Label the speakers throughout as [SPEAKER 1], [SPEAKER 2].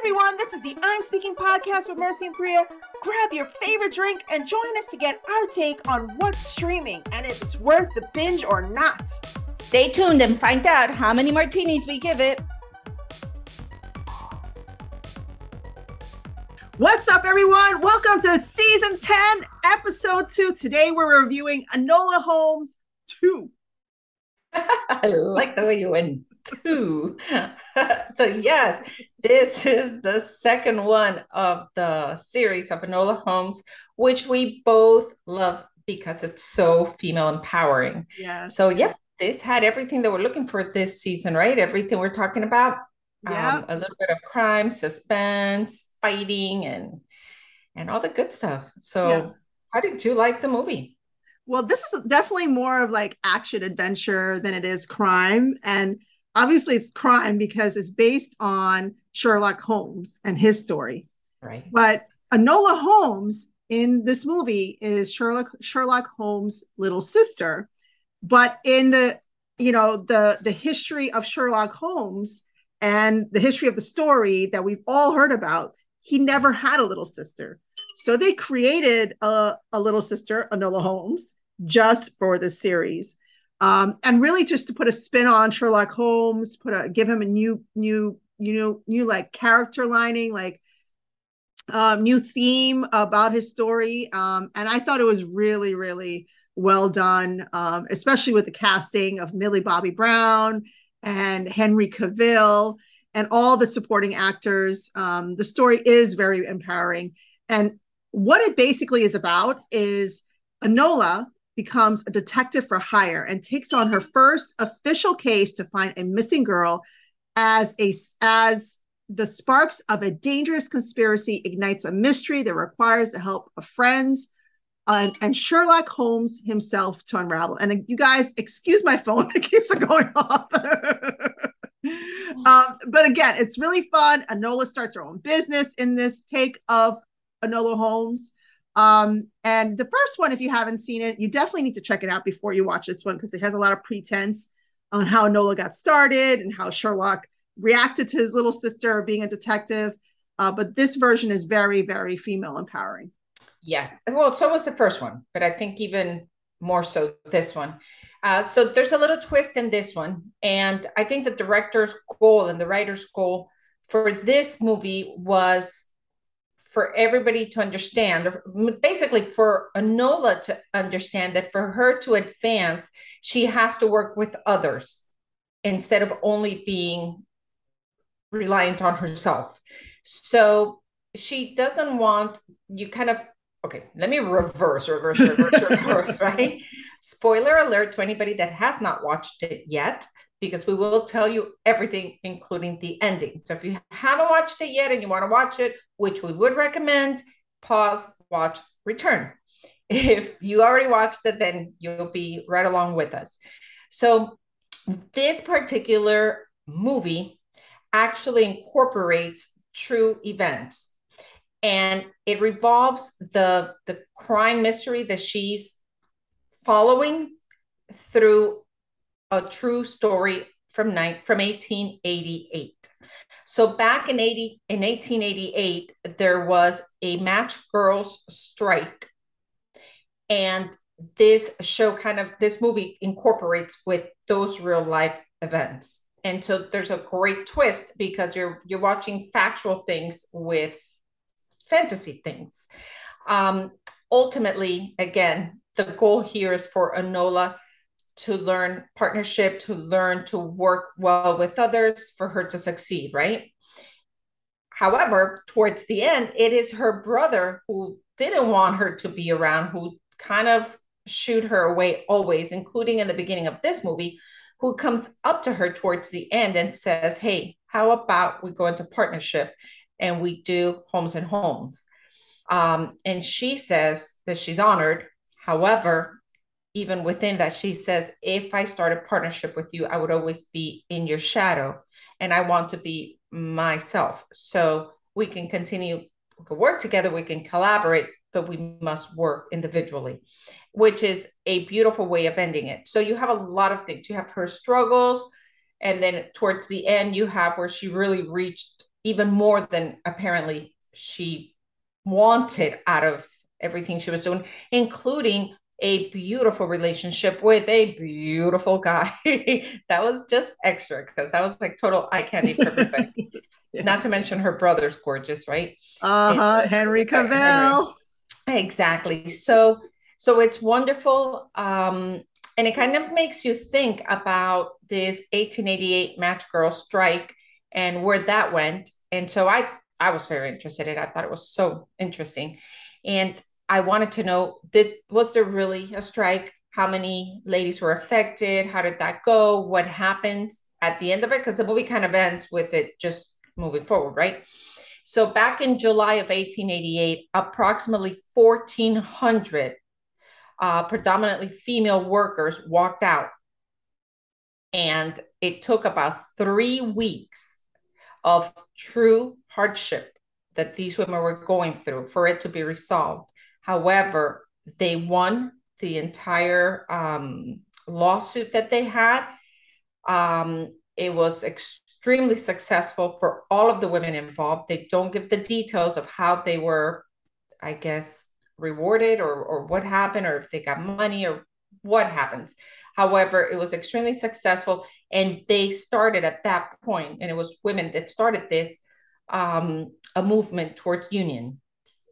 [SPEAKER 1] everyone. This is the I'm Speaking podcast with Mercy and Priya. Grab your favorite drink and join us to get our take on what's streaming and if it's worth the binge or not.
[SPEAKER 2] Stay tuned and find out how many martinis we give it.
[SPEAKER 1] What's up, everyone? Welcome to season 10, episode 2. Today we're reviewing Enola Holmes 2.
[SPEAKER 2] I like the way you went two. so yes, this is the second one of the series of Enola Holmes, which we both love because it's so female empowering.
[SPEAKER 1] Yeah.
[SPEAKER 2] So yep, this had everything that we're looking for this season, right? Everything we're talking about.
[SPEAKER 1] Yeah.
[SPEAKER 2] Um, a little bit of crime, suspense, fighting, and and all the good stuff. So,
[SPEAKER 1] Yeah.
[SPEAKER 2] how did you like the movie?
[SPEAKER 1] Well, this is definitely more of like action adventure than it is crime. And obviously, it's crime because it's based on Sherlock Holmes and his story.
[SPEAKER 2] Right.
[SPEAKER 1] But Enola Holmes in this movie is Sherlock Sherlock Holmes' little sister. But in the you know the the history of Sherlock Holmes and the history of the story that we've all heard about, he never had a little sister. So they created a, a little sister, Enola Holmes, just for the series. Um, and really just to put a spin on Sherlock Holmes, put a give him a new, new, you know, new like character lining, like um, new theme about his story. Um, and I thought it was really, really well done, um, especially with the casting of Millie Bobby Brown and Henry Cavill and all the supporting actors. Um, the story is very empowering. And what it basically is about is Enola becomes a detective for hire and takes on her first official case to find a missing girl as a as the sparks of a dangerous conspiracy ignites a mystery that requires the help of friends and, and Sherlock Holmes himself to unravel. And you guys, excuse my phone, it keeps going off. um, but again, it's really fun. Enola starts her own business in this take of Enola Holmes. Um, and the first one, if you haven't seen it, you definitely need to check it out before you watch this one because it has a lot of pretense on how Nola got started and how Sherlock reacted to his little sister being a detective. Uh, but this version is very, very female empowering.
[SPEAKER 2] Yes. Well, so was the first one, but I think even more so this one. Uh, so there's a little twist in this one. And I think the director's goal and the writer's goal for this movie was for everybody to understand, or basically for Enola to understand that for her to advance, she has to work with others instead of only being reliant on herself. So she doesn't want you kind of okay, let me reverse, reverse, reverse, reverse, right? Spoiler alert to anybody that has not watched it yet, because we will tell you everything, including the ending. So if you haven't watched it yet and you want to watch it, which we would recommend, pause, watch, return. If you already watched it, then you'll be right along with us. So this particular movie actually incorporates true events and it revolves the the crime mystery that she's following through a true story from night from 1888. So back in 80 in 1888 there was a match girls strike and this show kind of this movie incorporates with those real life events. And so there's a great twist because you're you're watching factual things with fantasy things. Um, ultimately, again, the goal here is for Enola to learn partnership, to learn to work well with others, for her to succeed, right? However, towards the end, it is her brother who didn't want her to be around, who kind of shooed her away always, including in the beginning of this movie, who comes up to her towards the end and says, Hey, how about we go into partnership and we do Holmes and Holmes? Um, and she says that she's honored. However, even within that, she says, if I start a partnership with you, I would always be in your shadow and I want to be myself. So we can continue, can work together, we can collaborate, but we must work individually, which is a beautiful way of ending it. So you have a lot of things. You have her struggles, and then towards the end, you have where she really reached even more than apparently she wanted out of everything she was doing, including a beautiful relationship with a beautiful guy. that was just extra because that was like total eye candy for everybody. yeah. Not to mention her brother's gorgeous, right?
[SPEAKER 1] Uh huh. Henry Cavill.
[SPEAKER 2] Henry. Exactly. So, so it's wonderful. Um, and it kind of makes you think about this 1888 match girl strike and where that went. And so I, I was very interested in it. I thought it was so interesting. And I wanted to know did was there really a strike? How many ladies were affected? How did that go? What happens at the end of it? Because the movie kind of ends with it just moving forward, right? So back in July of 1888, approximately 1,400 uh, predominantly female workers walked out. And it took about three weeks of true hardship that these women were going through for it to be resolved. However, they won the entire um, lawsuit that they had. Um, it was extremely successful for all of the women involved. They don't give the details of how they were, I guess, rewarded or, or what happened, or if they got money or what happens. However, it was extremely successful. And they started at that point, and it was women that started this um, a movement towards union.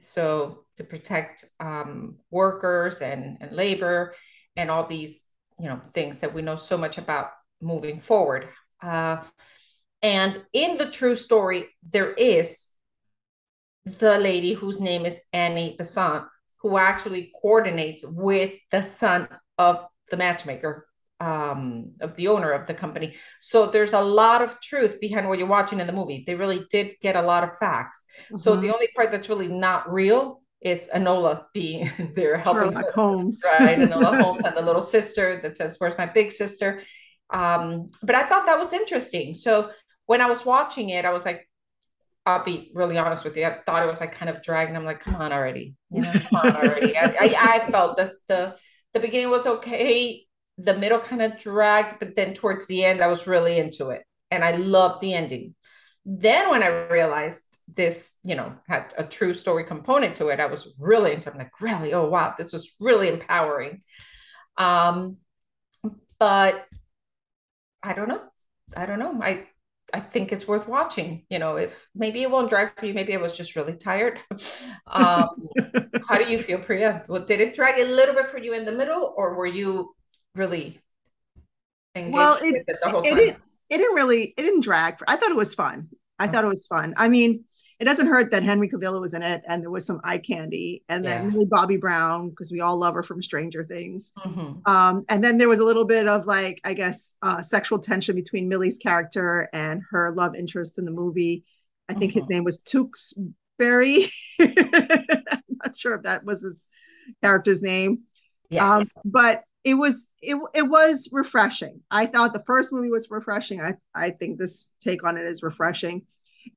[SPEAKER 2] So to protect um, workers and, and labor and all these you know things that we know so much about moving forward. Uh, and in the true story there is the lady whose name is annie besant who actually coordinates with the son of the matchmaker um, of the owner of the company. So there's a lot of truth behind what you're watching in the movie. They really did get a lot of facts. Mm-hmm. So the only part that's really not real is Enola being there helping
[SPEAKER 1] Sherlock Holmes.
[SPEAKER 2] Right. Enola Holmes and the little sister that says, Where's my big sister? Um, but I thought that was interesting. So when I was watching it, I was like, I'll be really honest with you. I thought it was like kind of dragging. I'm like, come on already. You know, come on already. I, I, I felt the, the the beginning was okay. The middle kind of dragged, but then towards the end, I was really into it. And I loved the ending. Then when I realized this, you know, had a true story component to it, I was really into. I'm like, really, oh wow, this was really empowering. Um, but I don't know. I don't know. I I think it's worth watching. You know, if maybe it won't drag for you, maybe I was just really tired. Um, how do you feel, Priya? Well, did it drag a little bit for you in the middle, or were you really engaged well, it, with it the whole time? It
[SPEAKER 1] didn't, it didn't really. It didn't drag. For, I thought it was fun. I thought it was fun. I mean, it doesn't hurt that Henry Cavill was in it and there was some eye candy and then. Millie Bobby Brown because we all love her from Stranger Things. Mm-hmm. Um, and then there was a little bit of like I guess uh, sexual tension between Millie's character and her love interest in the movie. I think mm-hmm. his name was Tewksbury. I'm not sure if that was his character's name. Yes. Um, but it was it, it was refreshing. I thought the first movie was refreshing. I I think this take on it is refreshing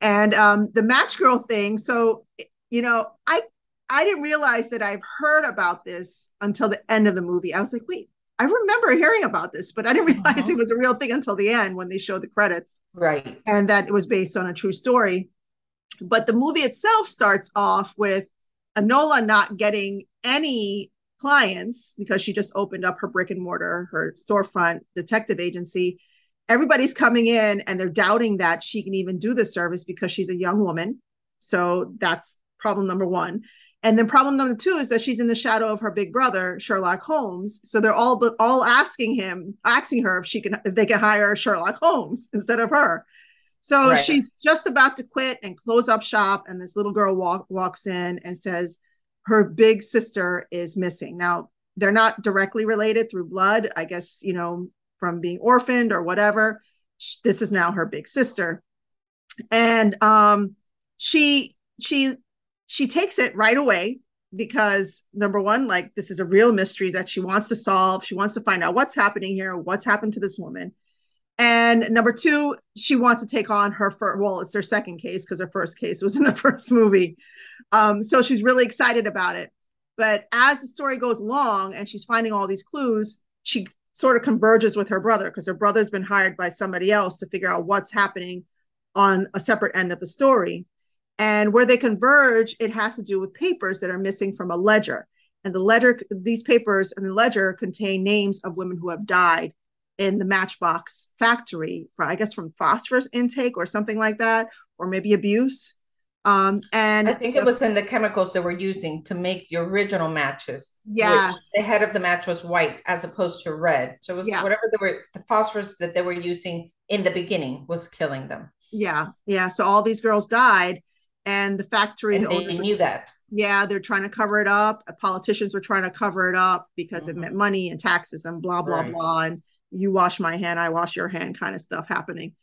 [SPEAKER 1] and um, the match girl thing. So, you know, I I didn't realize that I've heard about this until the end of the movie. I was like, wait, I remember hearing about this, but I didn't realize uh-huh. it was a real thing until the end when they showed the credits.
[SPEAKER 2] Right.
[SPEAKER 1] And that it was based on a true story. But the movie itself starts off with Enola not getting any clients because she just opened up her brick and mortar, her storefront detective agency everybody's coming in and they're doubting that she can even do the service because she's a young woman. So that's problem number one. And then problem number two is that she's in the shadow of her big brother, Sherlock Holmes. So they're all all asking him, asking her if she can if they can hire Sherlock Holmes instead of her. So right. she's just about to quit and close up shop, and this little girl walk, walks in and says her big sister is missing. Now they're not directly related through blood. I guess you know from being orphaned or whatever. This is now her big sister. And um, she she she takes it right away because number one, like this is a real mystery that she wants to solve. She wants to find out what's happening here, what's happened to this woman. And number two, she wants to take on her first, well, it's her second case because her first case was in the first movie. Um, so she's really excited about it. But as the story goes along and she's finding all these clues, she sort of converges with her brother because her brother's been hired by somebody else to figure out what's happening on a separate end of the story. And where they converge, it has to do with papers that are missing from a ledger. And the ledger, these papers and the ledger contain names of women who have died in the Matchbox factory, I guess from phosphorus intake or something like that, or maybe abuse. Um, and
[SPEAKER 2] I think it was in the chemicals they were using to make the original matches.
[SPEAKER 1] Yes.
[SPEAKER 2] The head of the match was white as opposed to red. So it was yeah. whatever they were, the phosphorus that they were using in the beginning was killing them.
[SPEAKER 1] Yeah. Yeah. So all these girls died and the factory,
[SPEAKER 2] and
[SPEAKER 1] the
[SPEAKER 2] they knew that.
[SPEAKER 1] Yeah. They're trying to cover it up. Politicians were trying to cover it up because mm-hmm. it meant money and taxes and blah, blah, right. blah. And you wash my hand, I wash your hand kind of stuff happening.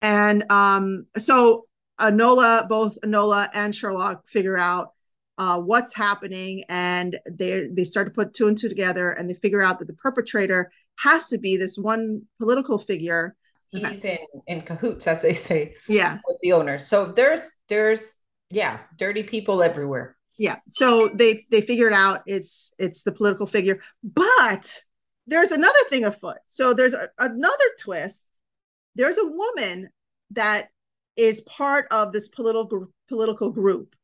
[SPEAKER 1] And um, so Enola, both Enola and Sherlock figure out uh, what's happening, and they they start to put two and two together, and they figure out that the perpetrator has to be this one political figure.
[SPEAKER 2] He's in in cahoots, as they say.
[SPEAKER 1] Yeah,
[SPEAKER 2] with the owner. So there's there's yeah, dirty people everywhere.
[SPEAKER 1] Yeah. So they they figured out it's it's the political figure, but there's another thing afoot. So there's a, another twist. There's a woman that is part of this political political group,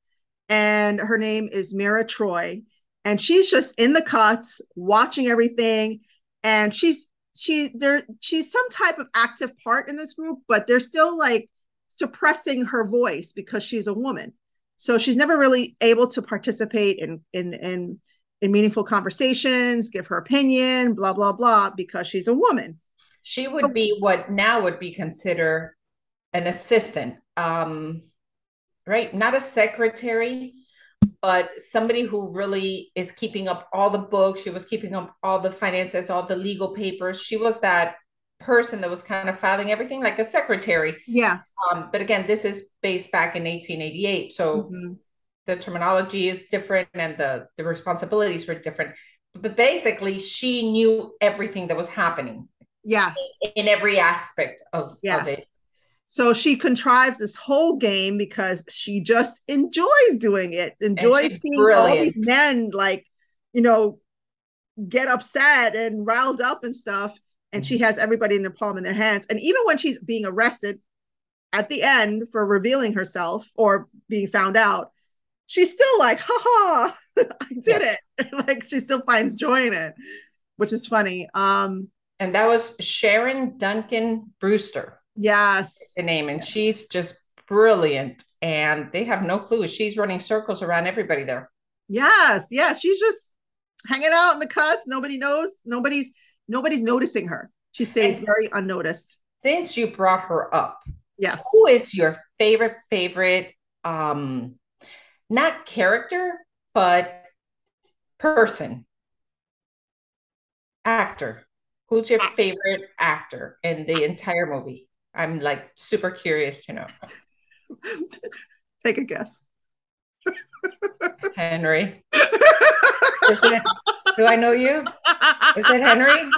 [SPEAKER 1] and her name is Mira Troy, and she's just in the cuts, watching everything, and she's she there she's some type of active part in this group, but they're still like suppressing her voice because she's a woman. So she's never really able to participate in in in in meaningful conversations, give her opinion, blah blah blah, because she's a woman.
[SPEAKER 2] She would be what now would be considered an assistant, um, right? Not a secretary, but somebody who really is keeping up all the books. She was keeping up all the finances, all the legal papers. She was that person that was kind of filing everything like a secretary.
[SPEAKER 1] Yeah.
[SPEAKER 2] Um, but again, this is based back in 1888. So mm-hmm. The terminology is different and the, the responsibilities were different. But basically, she knew everything that was happening.
[SPEAKER 1] Yes.
[SPEAKER 2] In, every aspect of, yes. of it.
[SPEAKER 1] So she contrives this whole game because she just enjoys doing it, enjoys seeing brilliant. all these men like, you know, get upset and riled up and stuff. And she mm-hmm. has everybody in the palm in their hands. And even when she's being arrested at the end for revealing herself or being found out, she's still like, ha ha, I did yes. it. like she still finds joy in it, which is funny. Um,
[SPEAKER 2] and that was Sharon Duncan Brewster.
[SPEAKER 1] Yes.
[SPEAKER 2] The name. And she's just brilliant. And they have no clue. She's running circles around everybody there.
[SPEAKER 1] Yes. Yeah. She's just hanging out in the cuts. Nobody knows. Nobody's nobody's noticing her. She stays and very unnoticed.
[SPEAKER 2] Since you brought her up,
[SPEAKER 1] yes.
[SPEAKER 2] Who is your favorite, favorite um not character, but person? Actor. Who's your favorite actor in the entire movie? I'm like super curious to know.
[SPEAKER 1] Take a guess.
[SPEAKER 2] Henry. It, do I know you? Is it Henry?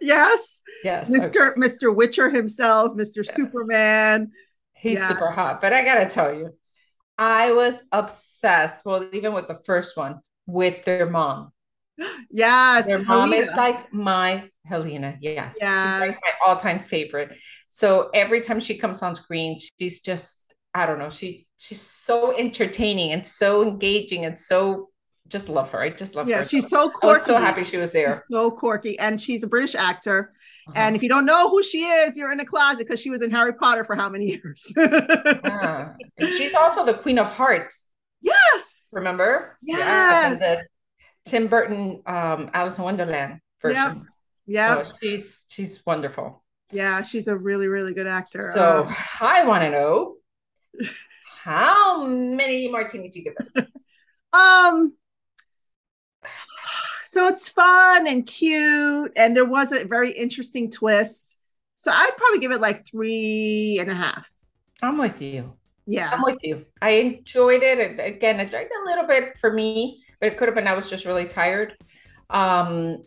[SPEAKER 1] Yes.
[SPEAKER 2] Yes.
[SPEAKER 1] Mr. Okay. Mr. Witcher himself, Mr. Yes. Superman.
[SPEAKER 2] He's yeah. super hot. But I gotta tell you, I was obsessed. Well, even with the first one, with their mom.
[SPEAKER 1] Yes.
[SPEAKER 2] Their mom Helena. is like my Helena. Yes. yes. She's like my all-time favorite. So every time she comes on screen, she's just, I don't know, she she's so entertaining and so engaging and so just love her. I just love
[SPEAKER 1] yeah,
[SPEAKER 2] her.
[SPEAKER 1] Yeah, she's so quirky.
[SPEAKER 2] I was so happy she was there.
[SPEAKER 1] She's so quirky. And she's a British actor. Uh-huh. And if you don't know who she is, you're in a closet because she was in Harry Potter for how many years?
[SPEAKER 2] yeah. She's also the Queen of Hearts.
[SPEAKER 1] Yes.
[SPEAKER 2] Remember?
[SPEAKER 1] Yes.
[SPEAKER 2] Yeah, Tim Burton um Alice in Wonderland version.
[SPEAKER 1] Yeah.
[SPEAKER 2] So she's she's wonderful.
[SPEAKER 1] Yeah, she's a really, really good actor.
[SPEAKER 2] So um, I want to know how many martinis you give it.
[SPEAKER 1] um so it's fun and cute, and there was a very interesting twist. So I'd probably give it like three and a half.
[SPEAKER 2] I'm with you.
[SPEAKER 1] Yeah.
[SPEAKER 2] I'm with you. I enjoyed it. Again, it dragged a little bit for me, but it could have been I was just really tired. Um,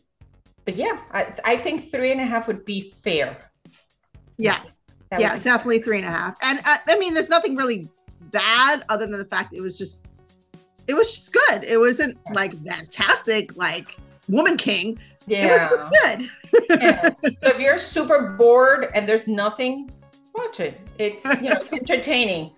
[SPEAKER 2] but yeah, I, I think three and a half would be fair.
[SPEAKER 1] Yeah. That yeah, definitely three and a half. And uh, I mean, there's nothing really bad other than the fact it was just, it was just good. It wasn't like fantastic, like Woman King. Yeah. It was just good.
[SPEAKER 2] yeah. So if you're super bored and there's nothing watch it. It's you know it's entertaining,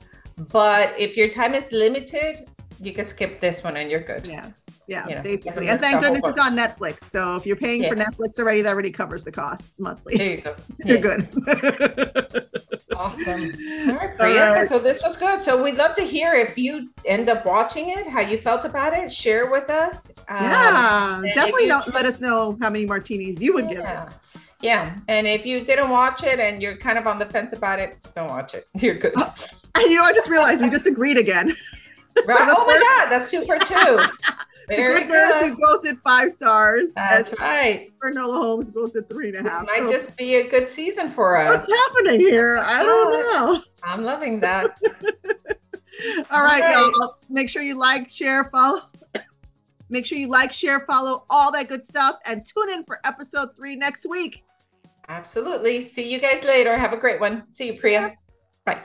[SPEAKER 2] but if your time is limited, you can skip this one and you're good.
[SPEAKER 1] Yeah. Yeah,
[SPEAKER 2] You know,
[SPEAKER 1] basically. And thank goodness it's on Netflix. So if you're paying for Netflix already, that already covers the costs monthly.
[SPEAKER 2] There you go.
[SPEAKER 1] You're
[SPEAKER 2] Yeah.
[SPEAKER 1] good.
[SPEAKER 2] Awesome. All right. So this was good. So we'd love to hear if you end up watching it, how you felt about it. Share with us. Um,
[SPEAKER 1] yeah,
[SPEAKER 2] if
[SPEAKER 1] definitely don't let us know how many martinis you would give it.
[SPEAKER 2] yeah. Yeah. And if you didn't watch it and you're kind of on the fence about it, don't watch it. You're good.
[SPEAKER 1] And you know, I just realized we just agreed again.
[SPEAKER 2] Right?
[SPEAKER 1] the
[SPEAKER 2] oh my God, that's two for two.
[SPEAKER 1] The
[SPEAKER 2] Very
[SPEAKER 1] good nurse, we both did five stars.
[SPEAKER 2] That's
[SPEAKER 1] and
[SPEAKER 2] right.
[SPEAKER 1] for Nola Holmes, both did three and a half.
[SPEAKER 2] This might
[SPEAKER 1] So
[SPEAKER 2] just be a good season for us.
[SPEAKER 1] what's happening here? I don't oh, know.
[SPEAKER 2] I'm loving that.
[SPEAKER 1] All right,
[SPEAKER 2] All right.
[SPEAKER 1] y'all. Make sure you like, share, follow. Make sure you like, share, follow, all that good stuff, and tune in for episode three next week.
[SPEAKER 2] Absolutely. See you guys later. Have a great one. See you, Priya. Bye.